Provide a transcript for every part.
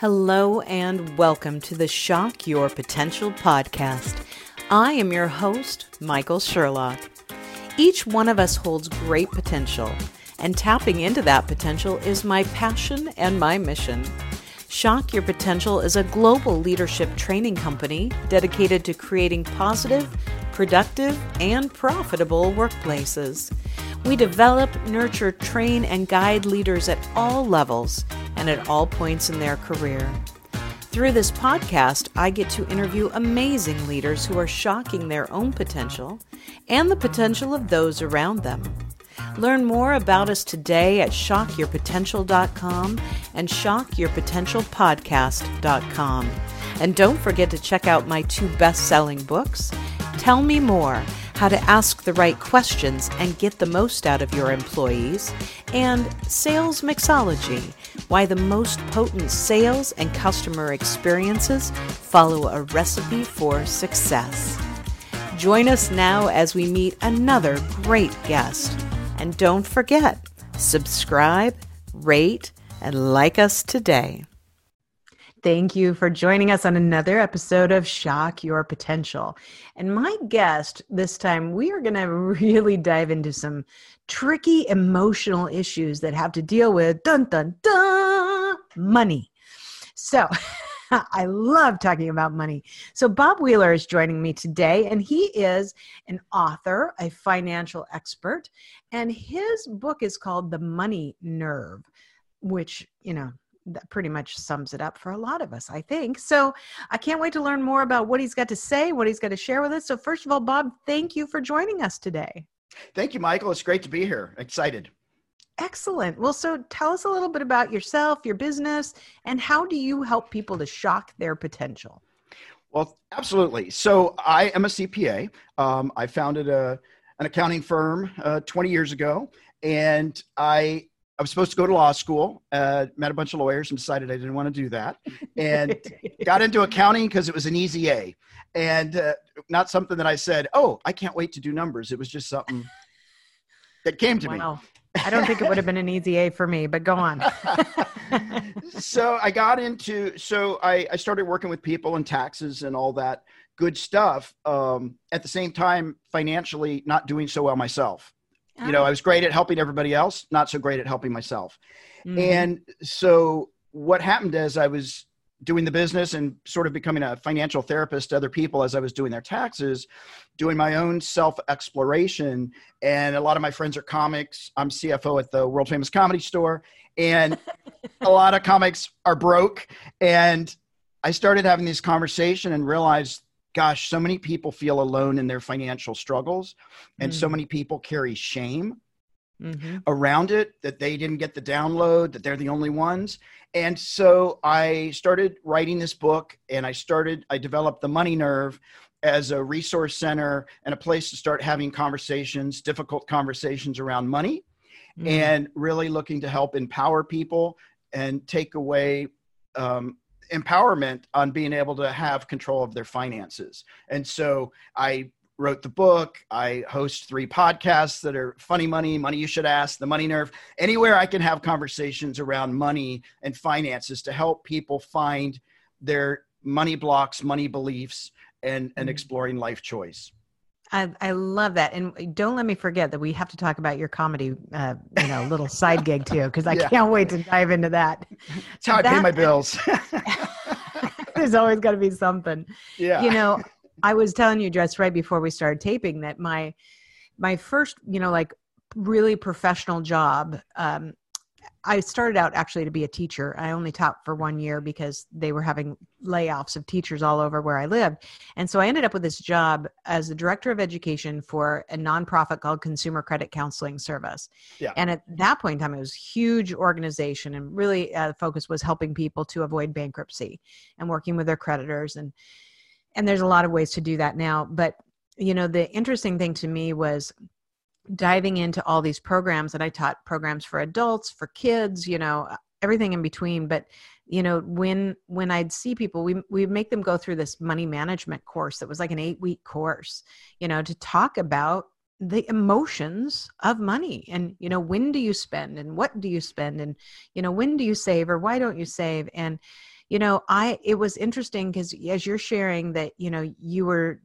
Hello and welcome to the Shock Your Potential podcast. I am your host, Michael Sherlock. Each one of us holds great potential, and tapping into that potential is my passion and my mission. Shock Your Potential is a global leadership training company dedicated to creating positive, productive, and profitable workplaces. We develop, nurture, train, and guide leaders at all levels and at all points in their career. Through this podcast, I get to interview amazing leaders who are shocking their own potential and the potential of those around them. Learn more about us today at shockyourpotential.com and shockyourpotentialpodcast.com. And don't forget to check out my two best selling books Tell Me More how to ask the right questions and get the most out of your employees, and Sales Mixology why the most potent sales and customer experiences follow a recipe for success. Join us now as we meet another great guest. And don't forget, subscribe, rate, and like us today. Thank you for joining us on another episode of Shock Your Potential. And my guest this time, we are going to really dive into some tricky emotional issues that have to deal with dun dun dun money. So, I love talking about money. So, Bob Wheeler is joining me today, and he is an author, a financial expert, and his book is called The Money Nerve, which, you know, that pretty much sums it up for a lot of us, I think. So I can't wait to learn more about what he's got to say, what he's got to share with us. So, first of all, Bob, thank you for joining us today. Thank you, Michael. It's great to be here. Excited. Excellent. Well, so tell us a little bit about yourself, your business, and how do you help people to shock their potential? Well, absolutely. So I am a CPA. Um, I founded a, an accounting firm uh, 20 years ago, and I I was supposed to go to law school, uh, met a bunch of lawyers and decided I didn't want to do that and got into accounting because it was an easy A and uh, not something that I said, oh, I can't wait to do numbers. It was just something that came to wow. me. I don't think it would have been an easy A for me, but go on. so I got into, so I, I started working with people and taxes and all that good stuff. Um, at the same time, financially not doing so well myself. Oh. You know, I was great at helping everybody else, not so great at helping myself. Mm-hmm. And so what happened as I was doing the business and sort of becoming a financial therapist to other people as I was doing their taxes, doing my own self exploration. And a lot of my friends are comics. I'm CFO at the world famous comedy store, and a lot of comics are broke. And I started having this conversation and realized gosh, so many people feel alone in their financial struggles, and mm-hmm. so many people carry shame mm-hmm. around it that they didn't get the download, that they're the only ones. And so I started writing this book, and I started, I developed the Money Nerve as a resource center and a place to start having conversations, difficult conversations around money, mm-hmm. and really looking to help empower people and take away um, empowerment on being able to have control of their finances. And so I wrote the book. I host three podcasts that are Funny Money, Money You Should Ask, The Money Nerve, anywhere I can have conversations around money and finances to help people find their money blocks, money beliefs, and, and mm-hmm. exploring life choice. I, I love that, and don't let me forget that we have to talk about your comedy, uh, you know, little side gig too, because I yeah. can't wait to dive into that. That's how I that, pay my bills. there's always got to be something. Yeah. You know, I was telling you just right before we started taping that my my first, you know, like really professional job um, I started out actually to be a teacher. I only taught for one year because they were having layoffs of teachers all over where I lived. And so I ended up with this job as the director of education for a nonprofit called Consumer Credit Counseling Service. Yeah. And at that point in time, it was a huge organization and really uh, the focus was helping people to avoid bankruptcy and working with their creditors. And, and there's a lot of ways to do that now. But, you know, the interesting thing to me was diving into all these programs and I taught programs for adults, for kids, you know, uh, everything in between. But, you know, when when I'd see people, we we make them go through this money management course that was like an eight week course, you know, to talk about the emotions of money and you know when do you spend and what do you spend and you know when do you save or why don't you save and you know i it was interesting because as you're sharing that you know you were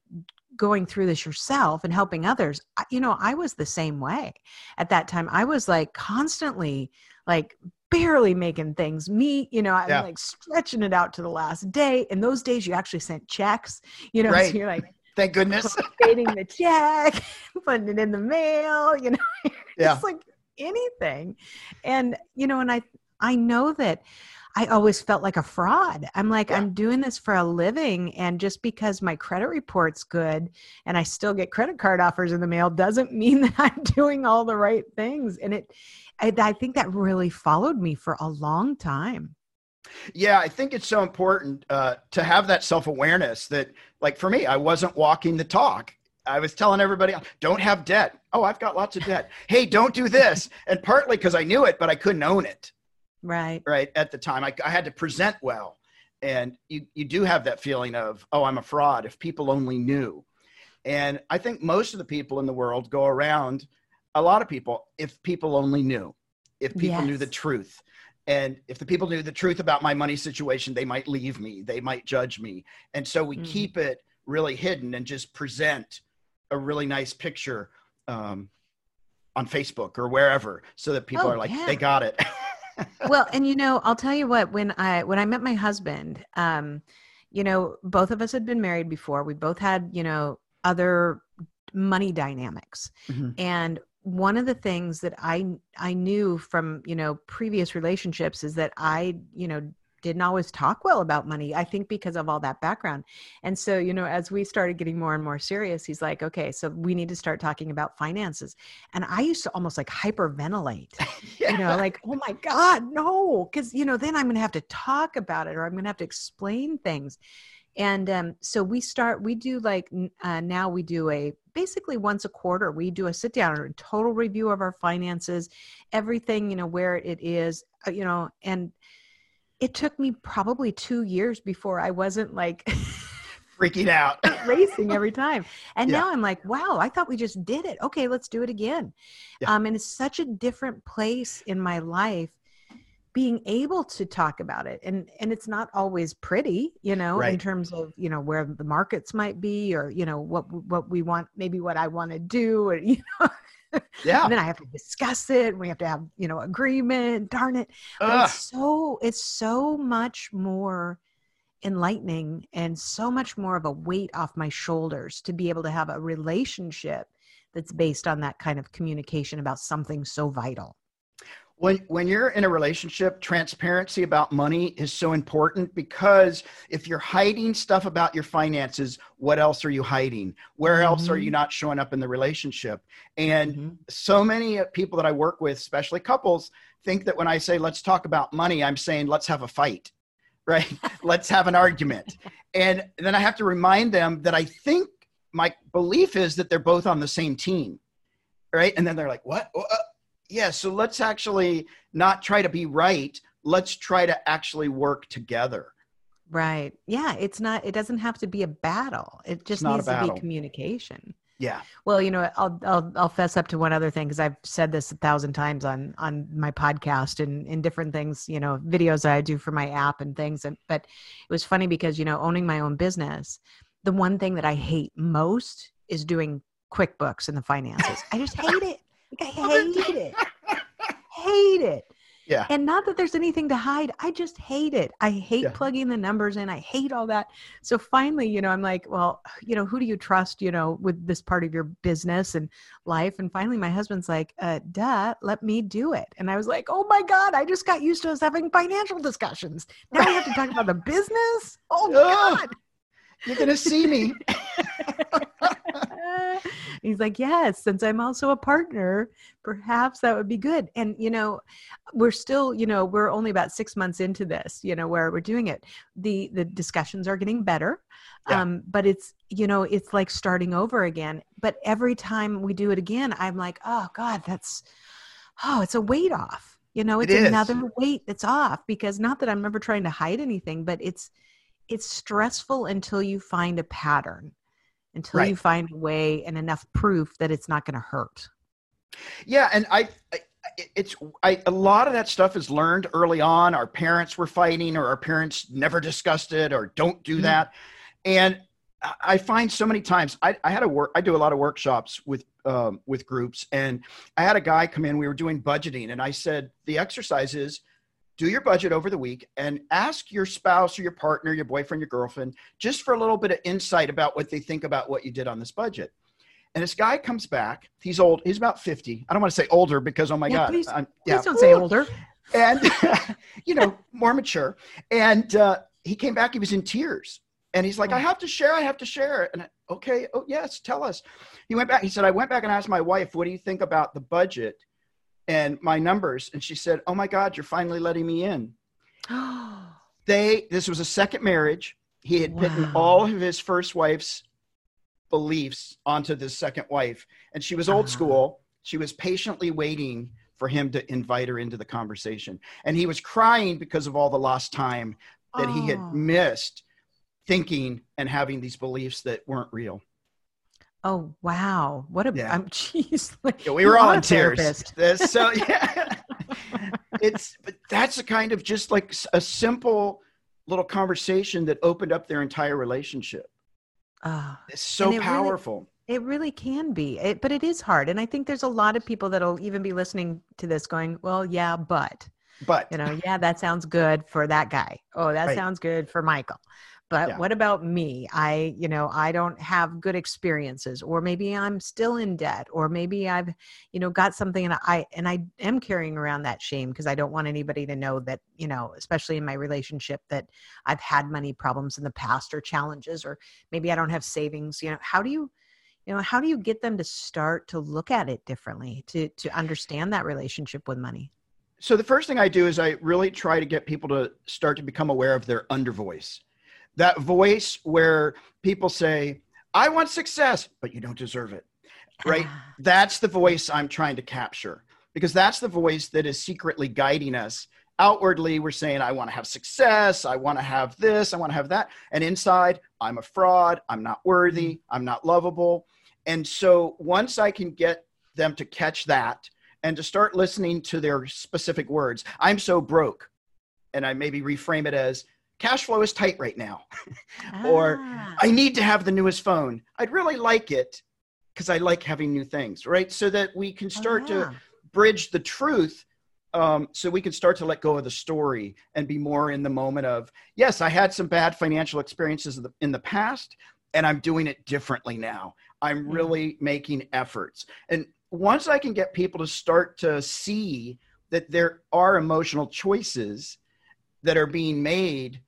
going through this yourself and helping others you know i was the same way at that time i was like constantly like barely making things meet you know i'm yeah. like stretching it out to the last day and those days you actually sent checks you know right. so you're like thank goodness dating the check putting it in the mail you know yeah. just like anything and you know and i i know that I always felt like a fraud. I'm like, yeah. I'm doing this for a living. And just because my credit report's good and I still get credit card offers in the mail doesn't mean that I'm doing all the right things. And it, I, I think that really followed me for a long time. Yeah, I think it's so important uh, to have that self awareness that, like for me, I wasn't walking the talk. I was telling everybody, don't have debt. Oh, I've got lots of debt. hey, don't do this. And partly because I knew it, but I couldn't own it. Right. Right. At the time, I, I had to present well. And you, you do have that feeling of, oh, I'm a fraud if people only knew. And I think most of the people in the world go around, a lot of people, if people only knew, if people yes. knew the truth. And if the people knew the truth about my money situation, they might leave me, they might judge me. And so we mm. keep it really hidden and just present a really nice picture um, on Facebook or wherever so that people oh, are like, yeah. they got it. well, and you know, I'll tell you what, when I when I met my husband, um, you know, both of us had been married before. We both had, you know, other money dynamics. Mm-hmm. And one of the things that I I knew from, you know, previous relationships is that I, you know, didn't always talk well about money i think because of all that background. And so you know as we started getting more and more serious he's like okay so we need to start talking about finances. And i used to almost like hyperventilate yeah. you know like oh my god no because you know then i'm going to have to talk about it or i'm going to have to explain things. And um, so we start we do like uh, now we do a basically once a quarter we do a sit down or a total review of our finances everything you know where it is uh, you know and it took me probably two years before I wasn't like freaking out, racing every time. And yeah. now I'm like, wow, I thought we just did it. Okay, let's do it again. Yeah. Um, and it's such a different place in my life being able to talk about it and and it's not always pretty you know right. in terms of you know where the markets might be or you know what what we want maybe what i want to do or you know yeah and then i have to discuss it we have to have you know agreement darn it. It's so it's so much more enlightening and so much more of a weight off my shoulders to be able to have a relationship that's based on that kind of communication about something so vital when when you're in a relationship transparency about money is so important because if you're hiding stuff about your finances what else are you hiding where mm-hmm. else are you mm-hmm. not showing up in the relationship and mm-hmm. so many people that i work with especially couples think that when i say let's talk about money i'm saying let's have a fight right let's have an argument and then i have to remind them that i think my belief is that they're both on the same team right and then they're like what yeah so let's actually not try to be right. Let's try to actually work together. Right. Yeah it's not it doesn't have to be a battle. It just needs to be communication. Yeah. Well you know i'll i'll, I'll fess up to one other thing because i've said this a thousand times on on my podcast and in different things you know videos that i do for my app and things. And but it was funny because you know owning my own business the one thing that i hate most is doing quickbooks and the finances. I just hate it I hate it. hate it. Yeah. And not that there's anything to hide. I just hate it. I hate yeah. plugging the numbers in. I hate all that. So finally, you know, I'm like, well, you know, who do you trust, you know, with this part of your business and life? And finally, my husband's like, uh, duh, let me do it. And I was like, oh my God, I just got used to us having financial discussions. Now we have to talk about the business? Oh, God. You're going to see me. He's like, yes, since I'm also a partner, perhaps that would be good. And, you know, we're still, you know, we're only about six months into this, you know, where we're doing it. The, the discussions are getting better. Yeah. Um, but it's, you know, it's like starting over again. But every time we do it again, I'm like, oh God, that's, oh, it's a weight off. You know, it's it another weight that's off because not that I'm ever trying to hide anything, but it's, it's stressful until you find a pattern until right. you find a way and enough proof that it's not going to hurt yeah and I, I it's I, a lot of that stuff is learned early on. Our parents were fighting, or our parents never discussed it, or don't do mm-hmm. that. And I find so many times I, I, had a work. I do a lot of workshops with um, with groups, and I had a guy come in. We were doing budgeting, and I said the exercise is do your budget over the week and ask your spouse or your partner, your boyfriend, your girlfriend, just for a little bit of insight about what they think about what you did on this budget. And this guy comes back. He's old. He's about 50. I don't want to say older because, oh my yeah, God. Please, yeah. please don't say older. And, you know, more mature. And uh, he came back. He was in tears. And he's like, I oh. have to share. I have to share. And I, okay. Oh, yes. Tell us. He went back. He said, I went back and asked my wife, what do you think about the budget and my numbers? And she said, Oh my God, you're finally letting me in. they, this was a second marriage. He had wow. all of his first wife's beliefs onto this second wife. And she was old uh-huh. school. She was patiently waiting for him to invite her into the conversation. And he was crying because of all the lost time that oh. he had oh. missed thinking and having these beliefs that weren't real. Oh wow! What a yeah. I'm jeez. Like, yeah, we were all in tears. so yeah, it's but that's a kind of just like a simple little conversation that opened up their entire relationship. Uh, it's so it powerful. Really, it really can be, it, but it is hard. And I think there's a lot of people that'll even be listening to this going, well, yeah, but, but, you know, yeah, that sounds good for that guy. Oh, that right. sounds good for Michael but yeah. what about me? I you know i don't have good experiences or maybe i'm still in debt or maybe i've you know got something and i and i am carrying around that shame because i don't want anybody to know that you know especially in my relationship that i've had money problems in the past or challenges or maybe i don't have savings you know how do you you know how do you get them to start to look at it differently to to understand that relationship with money? So the first thing i do is i really try to get people to start to become aware of their undervoice that voice where people say, I want success, but you don't deserve it. Right? Ah. That's the voice I'm trying to capture because that's the voice that is secretly guiding us. Outwardly, we're saying, I want to have success. I want to have this. I want to have that. And inside, I'm a fraud. I'm not worthy. Mm-hmm. I'm not lovable. And so once I can get them to catch that and to start listening to their specific words, I'm so broke. And I maybe reframe it as, cash flow is tight right now. ah. or I need to have the newest phone. I'd really like it because I like having new things, right? So that we can start oh, yeah. to bridge the truth um, so we can start to let go of the story and be more in the moment of yes i had some bad financial experiences in the, in the past and i'm doing it differently now i'm really making efforts and once i can get people to start to see that there are emotional choices that are being made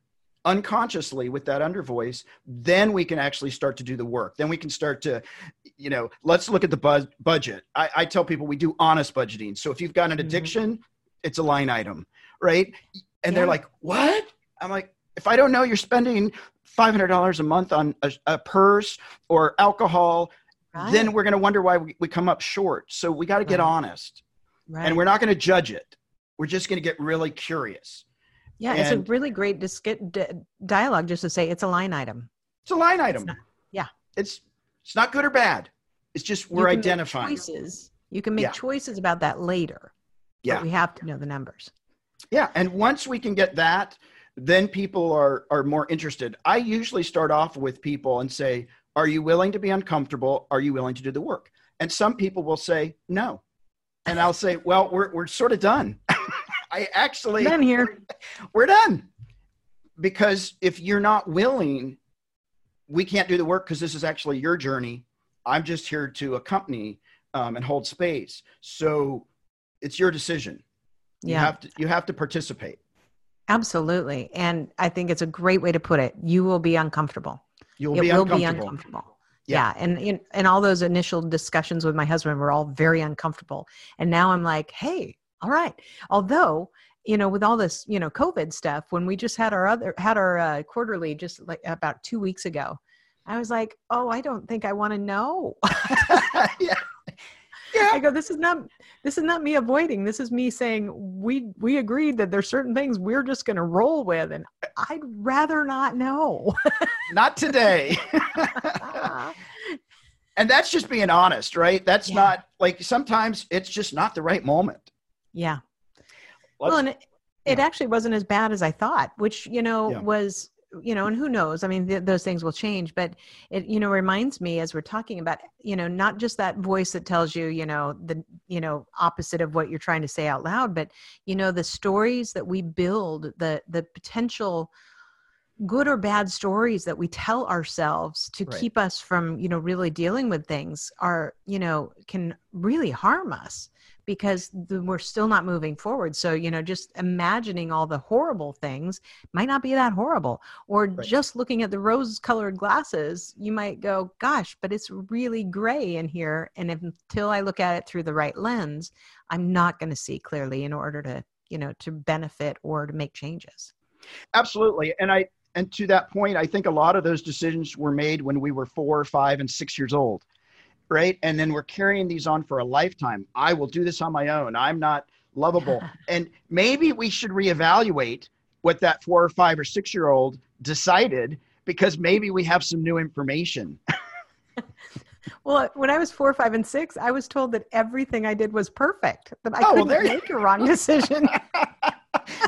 unconsciously with that under voice then we can actually start to do the work then we can start to you know let's look at the buzz, budget I, I, tell people we do honest budgeting so if you've got an mm-hmm. addiction mm-hmm. it's a line item right and yeah. they're like what i'm like if i don't know you're spending $500 a month on a, a purse or alcohol right. then we're going to wonder why we, we come up short so we got to get right. honest right. and we're not going to judge it we're just going to get really curious yeah, and it's a really great dis- dialogue just to say it's a line item. It's a line item. Not, yeah. It's it's not good or bad. It's just we're identifying choices. You can make yeah. choices about that later. Yeah. we have to know the numbers. Yeah, and once we can get that, then people are are more interested. I usually start off with people and say, "Are you willing to be uncomfortable? Are you willing to do the work?" And some people will say, "No." And I'll say, "Well, we're we're sort of done." I actually done here. We're done. Because if you're not willing, we can't do the work because this is actually your journey. I'm just here to accompany um, and hold space. So it's your decision. Yeah. You have to you have to participate. Absolutely. And I think it's a great way to put it. You will be uncomfortable. You'll it be will uncomfortable. be uncomfortable. Yeah. yeah. And, and and all those initial discussions with my husband were all very uncomfortable. And now I'm like, hey, all right. Although, you know, with all this, you know, COVID stuff, when we just had our other had our uh, quarterly just like about two weeks ago, I was like, oh, I don't think I want to know. yeah. Yeah. I go, this is not this is not me avoiding. This is me saying we we agreed that there's certain things we're just going to roll with, and I'd rather not know. not today. and that's just being honest, right? That's yeah. not like sometimes it's just not the right moment Yeah. Let's, well, and it, it actually wasn't as bad as I thought, which, you know, yeah. was you know and who knows i mean th- those things will change but it you know reminds me as we're talking about you know not just that voice that tells you you know the you know opposite of what you're trying to say out loud but you know the stories that we build the the potential good or bad stories that we tell ourselves to right. keep us from you know really dealing with things are you know can really harm us because the, we're still not moving forward. So, you know, just imagining all the horrible things might not be that horrible. Or right. just looking at the rose colored glasses, you might go, gosh, but it's really gray in here. And if, until I look at it through the right lens, I'm not going to see clearly in order to, you know, to benefit or to make changes. Absolutely. And I, and to that point, I think a lot of those decisions were made when we were four, five, and six years old right? And then we're carrying these on for a lifetime. I will do this on my own. I'm not lovable. and maybe we should reevaluate what that four or five or six year old decided because maybe we have some new information. well, when I was four, five, and six, I was told that everything I did was perfect, that I oh, couldn't well, make a wrong decision.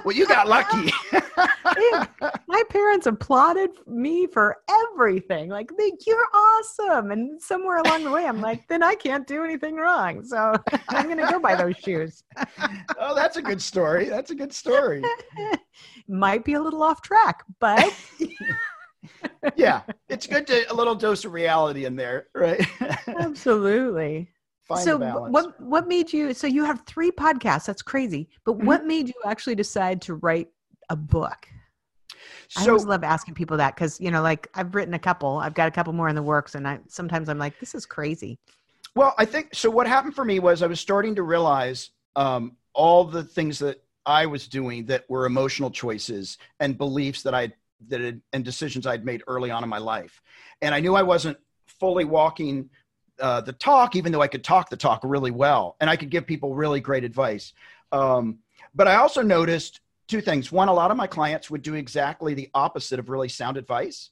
Well, you got lucky. my parents applauded me for everything. Like, you're awesome. And somewhere along the way, I'm like, then I can't do anything wrong. So I'm going to go buy those shoes. oh, that's a good story. That's a good story. Might be a little off track, but. yeah, it's good to a little dose of reality in there, right? Absolutely. Find so what what made you so you have three podcasts that's crazy but mm-hmm. what made you actually decide to write a book? So, i always love asking people that because you know like i've written a couple i've got a couple more in the works and i sometimes i'm like this is crazy. Well i think so what happened for me was i was starting to realize um, all the things that i was doing that were emotional choices and beliefs that i that had, and decisions i'd made early on in my life. And i knew i wasn't fully walking uh, the talk, even though I could talk the talk really well and I could give people really great advice. Um, but I also noticed two things. One, a lot of my clients would do exactly the opposite of really sound advice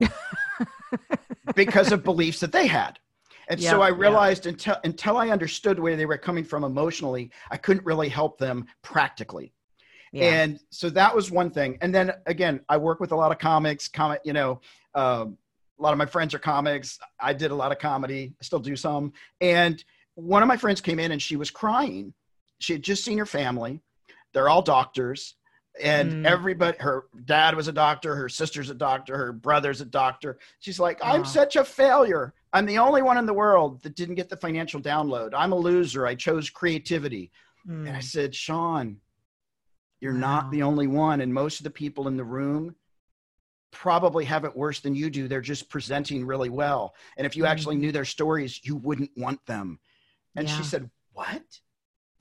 because of beliefs that they had. And yeah, so I realized yeah. until until I understood where they were coming from emotionally, I couldn't really help them practically. Yeah. And so that was one thing. And then again, I work with a lot of comics, comic, you know, um, a lot of my friends are comics. I did a lot of comedy. I still do some. And one of my friends came in and she was crying. She had just seen her family. They're all doctors. And mm. everybody, her dad was a doctor, her sister's a doctor, her brother's a doctor. She's like, I'm such a failure. I'm the only one in the world that didn't get the financial download. I'm a loser. I chose creativity. Mm. And I mm. said, Sean, you're wow. not the only one. And most of the people in the room probably have it worse than you do. They're just presenting really well. And if you actually mm-hmm. knew their stories, you wouldn't want them. And yeah. she said, What?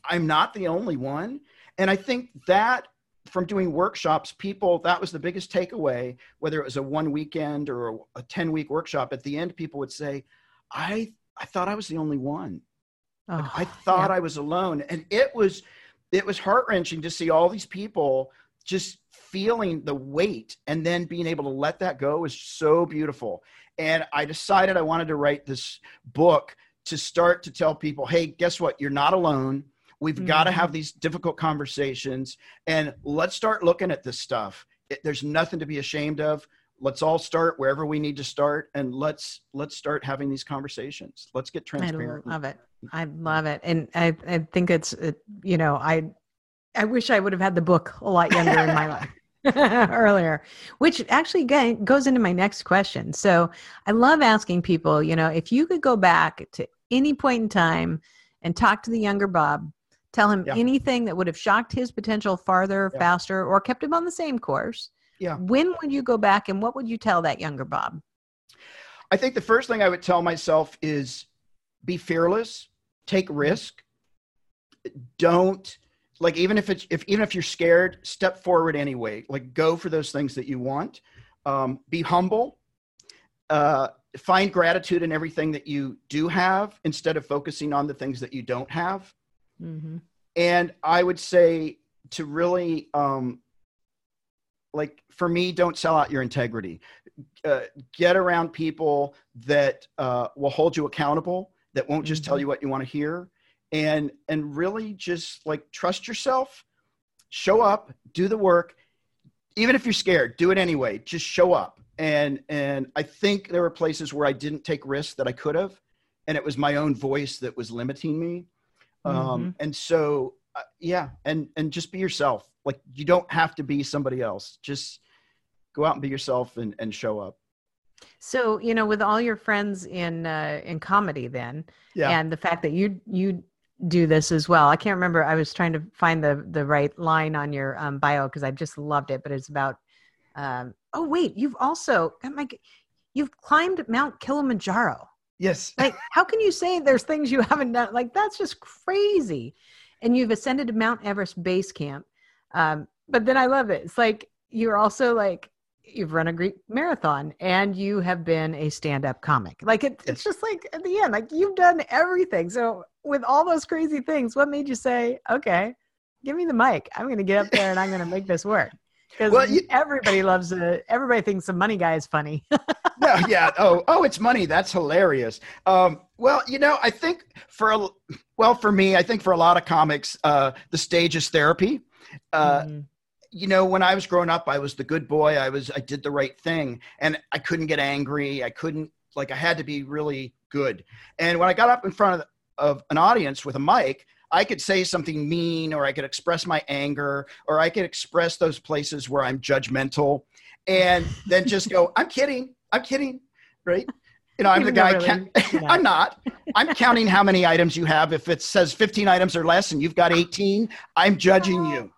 I'm not the only one. And I think that from doing workshops, people, that was the biggest takeaway, whether it was a one weekend or a 10 week workshop. At the end, people would say, I, I thought I was the only one. Oh, like, I thought yeah. I was alone. And it was, it was heart wrenching to see all these people just feeling the weight and then being able to let that go is so beautiful. And I decided I wanted to write this book to start to tell people, hey, guess what? You're not alone. We've mm-hmm. got to have these difficult conversations and let's start looking at this stuff. It, there's nothing to be ashamed of. Let's all start wherever we need to start and let's let's start having these conversations. Let's get transparent. I love it. I love it. And I, I think it's, it, you know, I I wish I would have had the book a lot younger in my life. earlier, which actually goes into my next question. So I love asking people, you know, if you could go back to any point in time and talk to the younger Bob, tell him yeah. anything that would have shocked his potential farther, yeah. faster, or kept him on the same course. Yeah. When would you go back and what would you tell that younger Bob? I think the first thing I would tell myself is be fearless, take mm-hmm. risk, don't like even if it's if even if you're scared step forward anyway. Like go for those things that you want. Um, be humble. Uh, find gratitude in everything that you do have instead of focusing on the things that you don't have. Mm-hmm. and i would say to really um, like for me don't sell out your integrity. Uh, get around people that uh, will hold you accountable that won't just mm-hmm. tell you what you want to hear and and really just like trust yourself show up do the work. Even if you're scared do it anyway. Just show up. And and i think there were places where i didn't take risks that i could have and it was my own voice that was limiting me. Um, mm-hmm. um and so uh, yeah and and just be yourself. Like you don't have to be somebody else. Just go out and be yourself and and show up. So you know with all your friends in uh in comedy then yeah. and the fact that you you do this as well. I can't remember. I was trying to find the the right line on your um, bio because I just loved it. But it's about. Um, oh wait, you've also oh my, you've climbed Mount Kilimanjaro. Yes. Like, how can you say there's things you haven't done? Like, that's just crazy. And you've ascended to Mount Everest base camp. Um, but then I love it. It's like you're also like you've run a Greek marathon and you have been a stand-up comic. Like it, it's just like at the end, like you've done everything. So with all those crazy things, what made you say, okay, give me the mic. I'm going to get up there and I'm going to make this work. Because well, everybody loves it. Everybody thinks the money guy is funny. no, yeah. Oh, oh, it's money. That's hilarious. Um, well, you know, I think for a, well, for me, I think for a lot of comics, uh, the stage is therapy. Uh, mm-hmm you know when i was growing up i was the good boy. I was i did the right thing and i couldn't get angry. I couldn't like i had to be really good. And when i got up in front of, of an audience with a mic i could say something mean or i could express my anger or i could express those places where i'm judgmental and then just go i'm kidding. I'm kidding. Right? You know i'm the guy really, i'm not. I'm counting how many items you have. If it says 15 items or less and you've got 18 i'm judging you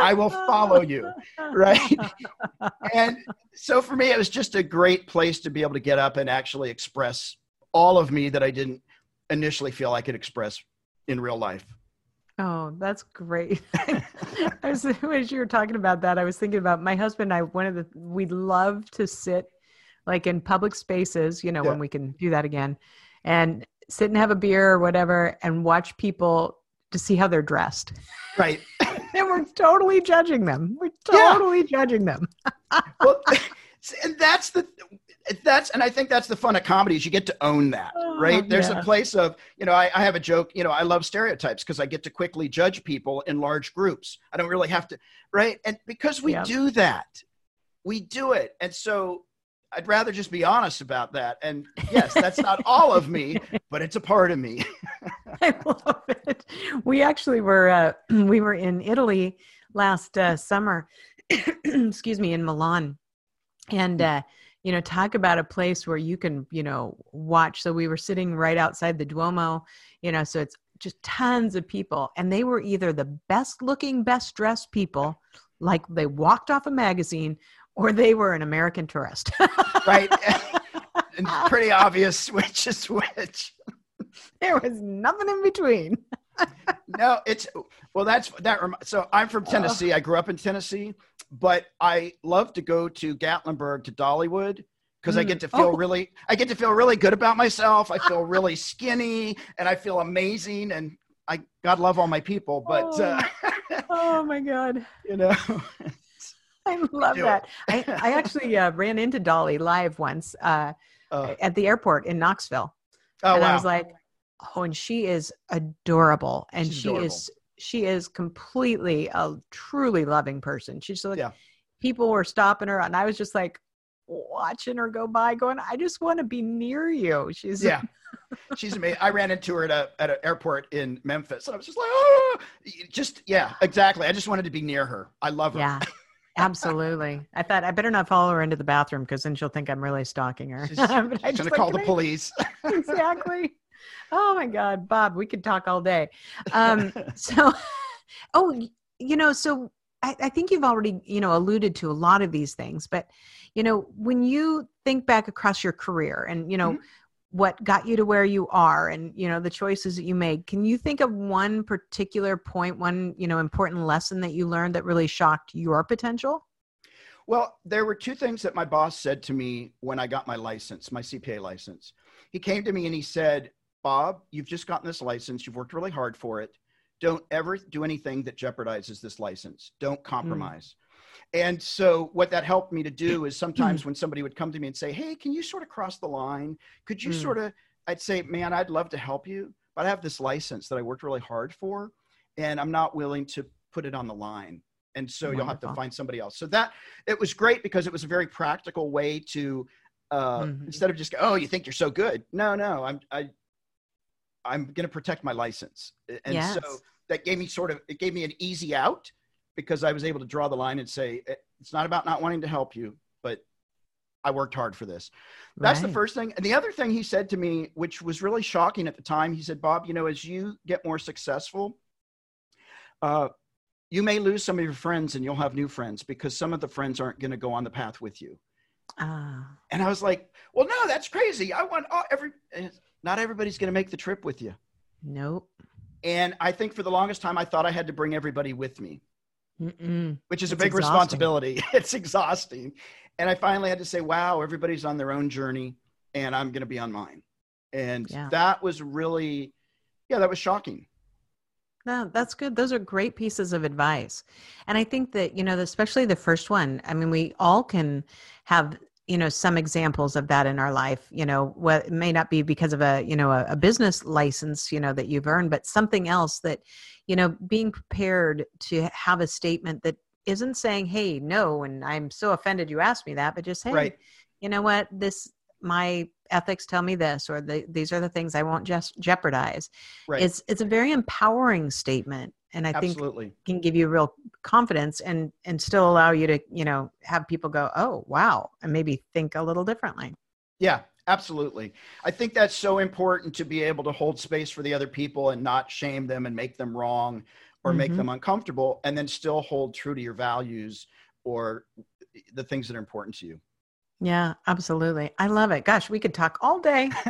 I will follow you. Right. and so for me, it was just a great place to be able to get up and actually express all of me that I didn't initially feel I could express in real life. Oh, that's great. as, as you were talking about that, I was thinking about my husband and I, one of the, we love to sit like in public spaces, you know, yeah. when we can do that again and sit and have a beer or whatever and watch people to see how they're dressed. Right. and we're totally judging them. We're totally yeah. judging them. well, and that's the that's and I think that's the fun of comedy is you get to own that, oh, right? There's yeah. a place of you know I, I have a joke. You know I love stereotypes because I get to quickly judge people in large groups. I don't really have to, right? And because we do that, we do it, and so I'd rather just be honest about that. And yes, that's not all of me, but it's a part of me. I love it. We actually were uh, we were in Italy last uh, summer. excuse me, in Milan, and uh, you know, talk about a place where you can you know watch. So we were sitting right outside the Duomo. You know, so it's just tons of people, and they were either the best looking, best dressed people, like they walked off a magazine, or they were an American tourist. right. pretty obvious which is which. There was nothing in between. no, it's well. That's that. So I'm from Tennessee. I grew up in Tennessee, but I love to go to Gatlinburg to Dollywood because mm. I get to feel oh. really. I get to feel really good about myself. I feel really skinny, and I feel amazing. And I God love all my people, but oh, uh, oh my God, you know. I love that. I, I actually uh, ran into Dolly live once uh, uh, at the airport in Knoxville. Oh, and wow. I was like, oh, and she is adorable. And She's she adorable. is she is completely a truly loving person. She's like yeah. people were stopping her and I was just like watching her go by going, I just want to be near you. She's yeah. She's amazing. I ran into her at a at an airport in Memphis, and I was just like, oh, just yeah, exactly. I just wanted to be near her. I love her. Yeah, Absolutely. I thought I better not follow her into the bathroom because then she'll think I'm really stalking her. She's, she's going to call the police. exactly. Oh my God, Bob, we could talk all day. Um, so, oh, you know, so I, I think you've already, you know, alluded to a lot of these things, but, you know, when you think back across your career and, you know, mm-hmm. what got you to where you are and you know the choices that you made can you think of one particular point one you know important lesson that you learned that really shocked your potential? Well there were two things that my boss said to me when i got my license my cpa license. He came to me and he said bob you've just gotten this license you've worked really hard for it don't ever do anything that jeopardizes this license don't hmm. compromise mm. And so, what that helped me to do is sometimes when somebody would come to me and say, Hey, can you sort of cross the line? Could you mm. sort of, I'd say, Man, I'd love to help you, but I have this license that I worked really hard for, and I'm not willing to put it on the line. And so Wonderful. you'll have to find somebody else. So that it was great because it was a very practical way to uh, mm-hmm. instead of just oh you think you're so good. No, no, I'm I I'm going to protect my license. And yes. so that gave me sort of, it gave me an easy out because I was able to draw the line and say, it's not about not wanting to help you, but I worked hard for this. That's right. the first thing. And the other thing he said to me, which was really shocking at the time, he said, Bob, you know, as you get more successful, uh, you may lose some of your friends and you'll have new friends because some of the friends aren't going to go on the path with you. Ah. And I was like, well, no, that's crazy. I want all, every, not everybody's going to make the trip with you. Nope. And I think for the longest time, I thought I had to bring everybody with me, Mm-mm. which is it's a big exhausting. responsibility. it's exhausting. And I finally had to say, wow, everybody's on their own journey and I'm going to be on mine. And yeah. that was really, yeah, that was shocking. No, that's good. Those are great pieces of advice. And I think that, you know, especially the first one, I mean, we all can have you know some examples of that in our life you know what it may not be because of a you know a, a, business license you know that you've earned but something else that you know being prepared to have a statement that isn't saying hey no and i'm so offended you asked me that but just hey right. you know what this my ethics tell me this or the, these are the things i won't just jeopardize right. it's it's a very empowering statement and i Absolutely. think can give you real confidence and and still allow you to you know have people go oh wow and maybe think a little differently yeah absolutely i think that's so important to be able to hold space for the other people and not shame them and make them wrong or mm-hmm. make them uncomfortable and then still hold true to your values or the things that are important to you yeah absolutely i love it gosh we could talk all day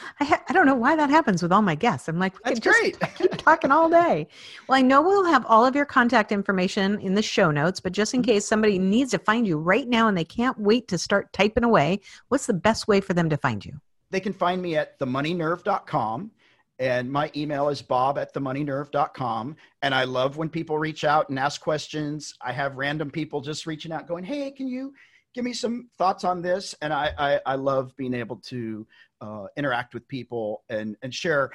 I, ha- I don't know why that happens with all my guests. I'm like, that's great. keep talking all day. Well, I know we'll have all of your contact information in the show notes, but just in mm-hmm. case somebody needs to find you right now and they can't wait to start typing away, what's the best way for them to find you? They can find me at themoneynerve.com. And my email is bob at themoneynerve.com. And I love when people reach out and ask questions. I have random people just reaching out going, hey, can you give me some thoughts on this? And I, I, I love being able to uh, interact with people and and share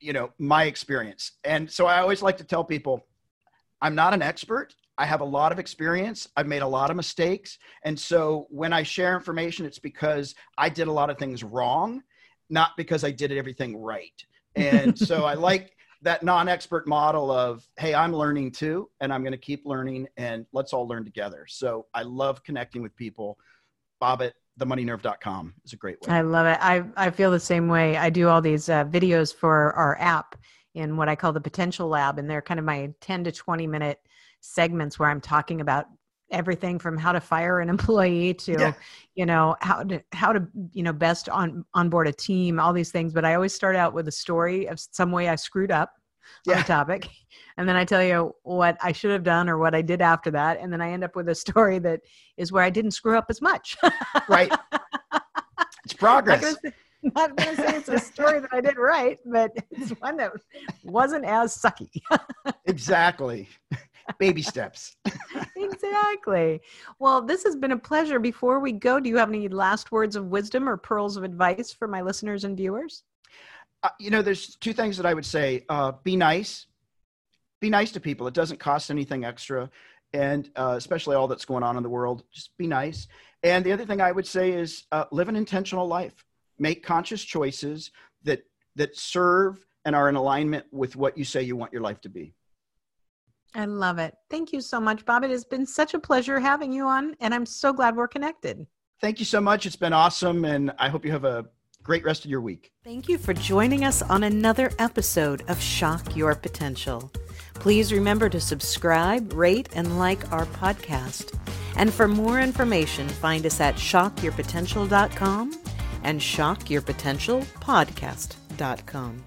you know my experience. And so i always like to tell people i'm not an expert. I have a lot of experience. I've made a lot of mistakes. And so when i share information it's because i did a lot of things wrong not because i did everything right. And so i like that non-expert model of hey i'm learning too and i'm going to keep learning and let's all learn together so i love connecting with people bob at themoneynerve.com is a great way. I love it. I, I feel the same way. I do all these uh, videos for our app in what I call the potential lab. And they're kind of my 10 to 20 minute segments where I'm talking about everything from how to fire an employee to yeah. you know how to how to you know best on onboard a team all these things but i always start out with a story of some way i screwed up yeah. on a topic and then i tell you what i should have done or what i did after that and then i end up with a story that is where i didn't screw up as much right it's progress I'm not going to say it's a story that I did right, but it's one that wasn't as sucky. exactly. Baby steps. Exactly. Well, this has been a pleasure. Before we go, do you have any last words of wisdom or pearls of advice for my listeners and viewers? Uh, you know, there's two things that I would say. Uh, be nice. Be nice to people. It doesn't cost anything extra. And uh, especially all that's going on in the world, just be nice. And the other thing I would say is uh, live an intentional life. Make conscious choices that that serve and are in alignment with what you say you want your life to be. I love it. Thank you so much, Bob. It has been such a pleasure having you on, and I'm so glad we're connected. Thank you so much. It's been awesome, and I hope you have a great rest of your week. Thank you for joining us on another episode of Shock Your Potential. Please remember to subscribe, rate, and like our podcast. And for more information, find us at shockyourpotential.com and shockyourpotentialpodcast.com.